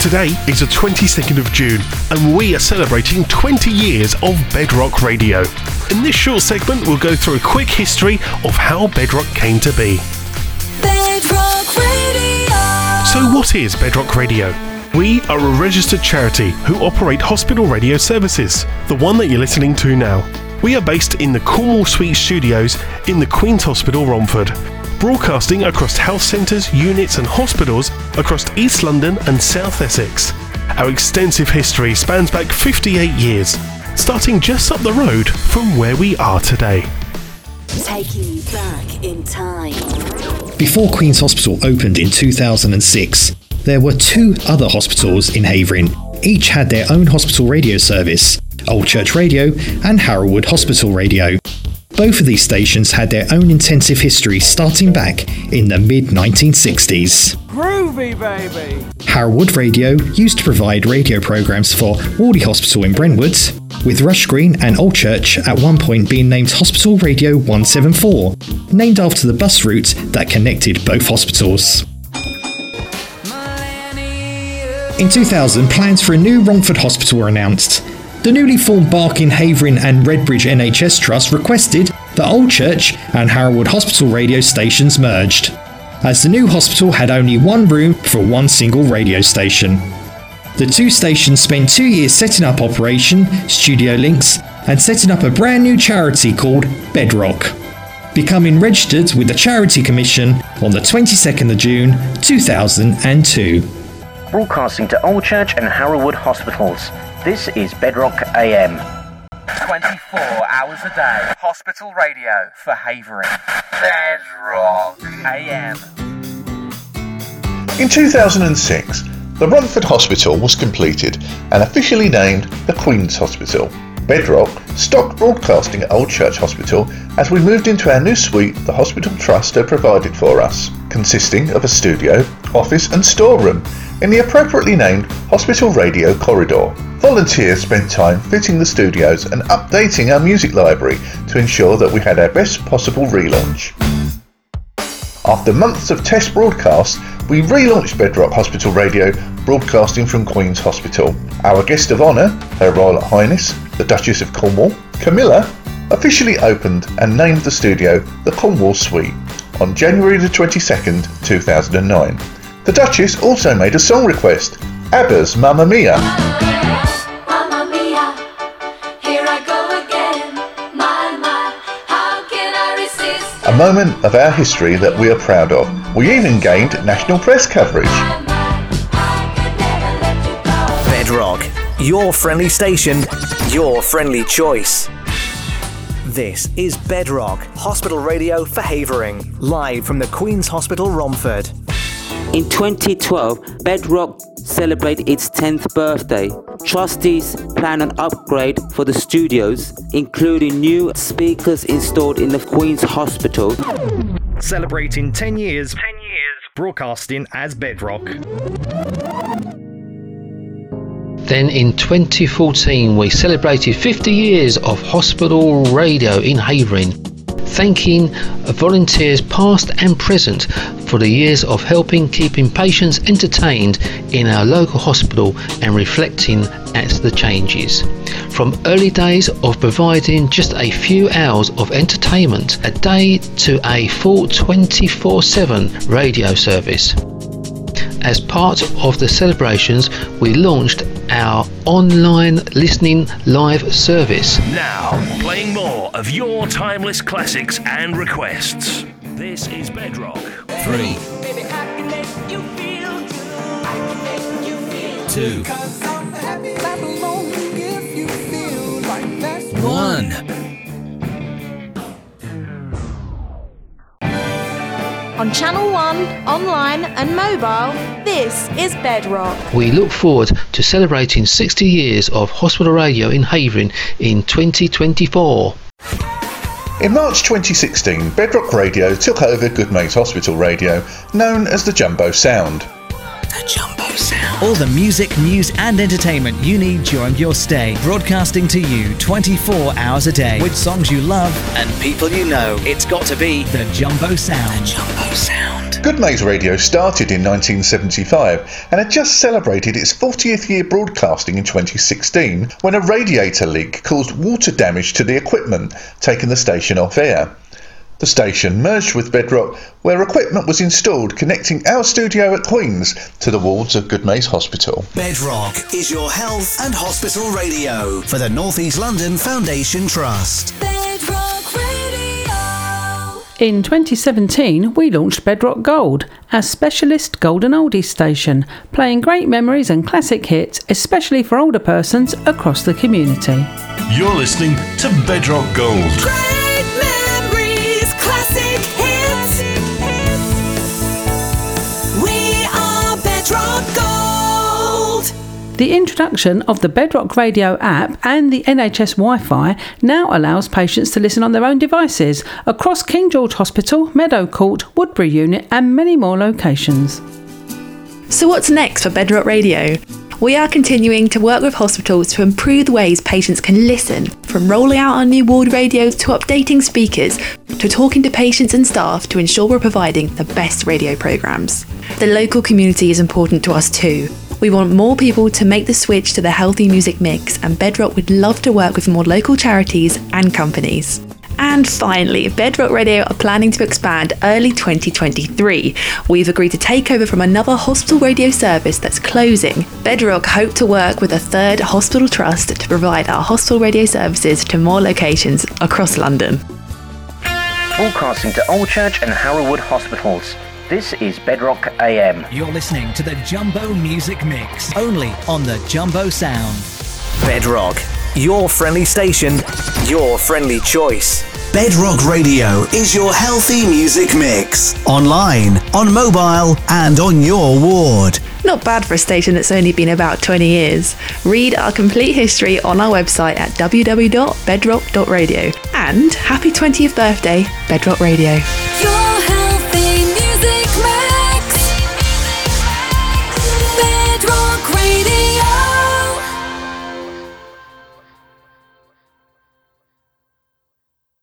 Today is the 22nd of June, and we are celebrating 20 years of Bedrock Radio. In this short segment, we'll go through a quick history of how Bedrock came to be. Bedrock Radio. So, what is Bedrock Radio? We are a registered charity who operate hospital radio services, the one that you're listening to now. We are based in the Cornwall Suite Studios in the Queen's Hospital, Romford, broadcasting across health centres, units, and hospitals across East London and South Essex. Our extensive history spans back 58 years, starting just up the road from where we are today. Taking you back in time. Before Queen's Hospital opened in 2006, there were two other hospitals in Havering. Each had their own hospital radio service Old Church Radio and Harold Wood Hospital Radio. Both of these stations had their own intensive history starting back in the mid 1960s. Groovy, baby! Harold Wood Radio used to provide radio programs for Warley Hospital in Brentwood, with Rush Green and Old Church at one point being named Hospital Radio 174, named after the bus route that connected both hospitals. In 2000, plans for a new Romford hospital were announced. The newly formed Barking, Havering and Redbridge NHS Trust requested that Old Church and Harold Wood Hospital radio stations merged, as the new hospital had only one room for one single radio station. The two stations spent two years setting up operation, studio links, and setting up a brand new charity called Bedrock, becoming registered with the Charity Commission on the 22nd of June 2002. Broadcasting to Old Church and Harold Wood hospitals. This is Bedrock AM. 24 hours a day. Hospital radio for Havering. Bedrock AM. In 2006, the Romford Hospital was completed and officially named the Queen's Hospital. Bedrock stopped broadcasting at Old Church Hospital as we moved into our new suite the Hospital Trust had provided for us, consisting of a studio, office and storeroom in the appropriately named Hospital Radio Corridor. Volunteers spent time fitting the studios and updating our music library to ensure that we had our best possible relaunch. After months of test broadcasts, we relaunched Bedrock Hospital Radio, broadcasting from Queen's Hospital. Our guest of honour, Her Royal Highness, the Duchess of Cornwall, Camilla, officially opened and named the studio the Cornwall Suite on January the 22nd, 2009. The Duchess also made a song request, ABBA's Mamma Mia. Mamma mia, here I go again. My, my, how can I resist? A moment of our history that we are proud of. We even gained national press coverage. My, my, I could never let you go. Bedrock, your friendly station, your friendly choice. This is Bedrock, hospital radio for Havering, live from the Queen's Hospital, Romford. In 2012, Bedrock celebrated its 10th birthday. Trustees plan an upgrade for the studios, including new speakers installed in the Queen's Hospital. Celebrating 10 years, 10 years broadcasting as Bedrock. Then in 2014, we celebrated 50 years of hospital radio in Havering, thanking volunteers past and present for the years of helping keeping patients entertained in our local hospital and reflecting at the changes. From early days of providing just a few hours of entertainment a day to a full 24 7 radio service. As part of the celebrations, we launched our online listening live service. Now, playing more of your timeless classics and requests. This is Bedrock. Three, Baby, I can On Channel 1, online and mobile, this is Bedrock. We look forward to celebrating 60 years of hospital radio in Havering in 2024. In March 2016, Bedrock Radio took over Goodmayes Hospital Radio, known as the Jumbo Sound. The Jumbo Sound. All the music, news, and entertainment you need during your stay, broadcasting to you 24 hours a day with songs you love And people you know, it's got to be the Jumbo Sound. Jumbo Sound. Goodmayes Radio started in 1975 and had just celebrated its 40th year broadcasting in 2016 when a radiator leak caused water damage to the equipment, taking the station off air. The station merged with Bedrock, where equipment was installed connecting our studio at Queen's to the wards of Goodmayes Hospital. Bedrock is your health and hospital radio for the North East London Foundation Trust. Bedrock Radio. In 2017, we launched Bedrock Gold, our specialist golden oldies station, playing great memories and classic hits, especially for older persons across the community. You're listening to Bedrock Gold. Great The introduction of the Bedrock Radio app and the NHS Wi Fi now allows patients to listen on their own devices across King George Hospital, Meadow Court, Woodbury Unit, and many more locations. So, what's next for Bedrock Radio? We are continuing to work with hospitals to improve the ways patients can listen, from rolling out our new ward radios to updating speakers to talking to patients and staff to ensure we're providing the best radio programmes. The local community is important to us too. We want more people to make the switch to the healthy music mix, and Bedrock would love to work with more local charities and companies. And finally, Bedrock Radio are planning to expand early 2023. We've agreed to take over from another hospital radio service that's closing. Bedrock hope to work with a third hospital trust to provide our hospital radio services to more locations across London. Broadcasting to Old Church and Harold Wood hospitals. This is Bedrock AM. You're listening to the Jumbo Music Mix, only on the Jumbo Sound. Bedrock, your friendly station, your friendly choice. Bedrock Radio is your healthy music mix. Online, on mobile, and on your ward. Not bad for a station that's only been about 20 years. Read our complete history on our website at www.bedrock.radio. And happy 20th birthday, Bedrock Radio. You're